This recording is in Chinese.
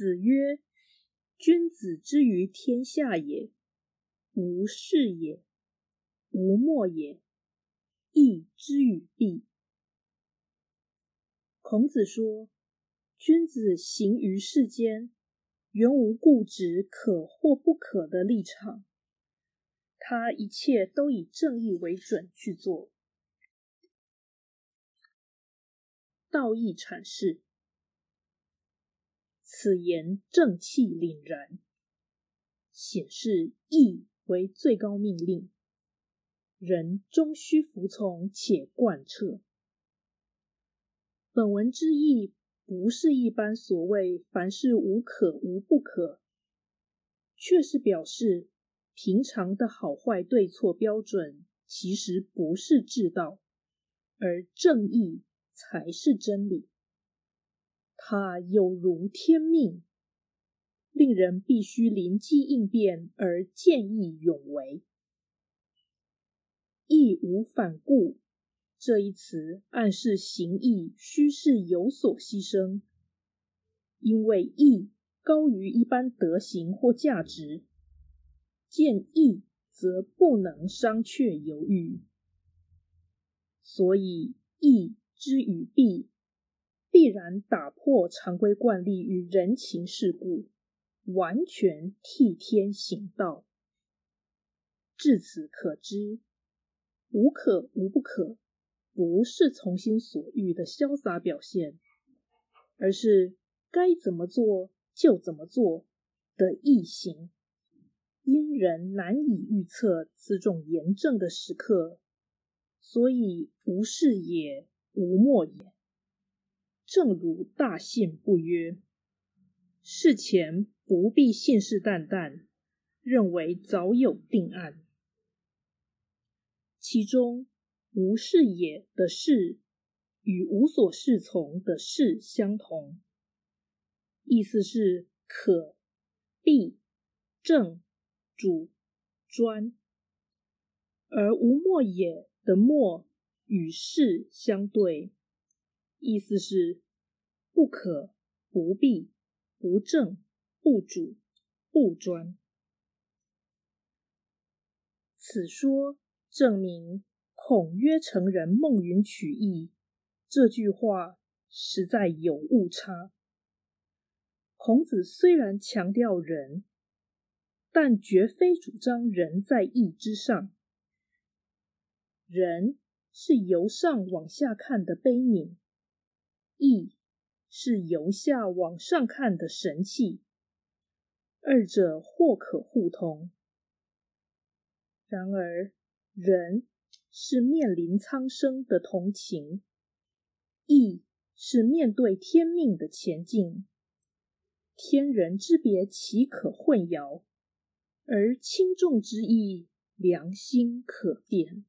子曰：“君子之于天下也，无事也，无莫也，义之与弊。”孔子说：“君子行于世间，原无固执可或不可的立场，他一切都以正义为准去做。”道义阐释。此言正气凛然，显示义为最高命令，人终须服从且贯彻。本文之意，不是一般所谓凡事无可无不可，却是表示平常的好坏对错标准其实不是至道，而正义才是真理。它有如天命，令人必须灵机应变而见义勇为。义无反顾这一词暗示行义须是有所牺牲，因为义高于一般德行或价值，见义则不能商榷犹豫，所以义之与弊。必然打破常规惯例与人情世故，完全替天行道。至此可知，无可无不可，不是从心所欲的潇洒表现，而是该怎么做就怎么做的异行。因人难以预测此种严正的时刻，所以无是也，无莫也。正如大信不约，事前不必信誓旦旦，认为早有定案。其中“无事也”的“事”与“无所适从”的“事”相同，意思是可、必、正、主、专；而“无莫也”的“莫”与“事”相对。意思是不可、不必、不正、不主、不专。此说证明孔曰成人孟云取义这句话实在有误差。孔子虽然强调仁，但绝非主张仁在义之上。仁是由上往下看的悲悯。义是由下往上看的神器，二者或可互通。然而，人是面临苍生的同情，义是面对天命的前进。天人之别岂可混淆？而轻重之意，良心可辨。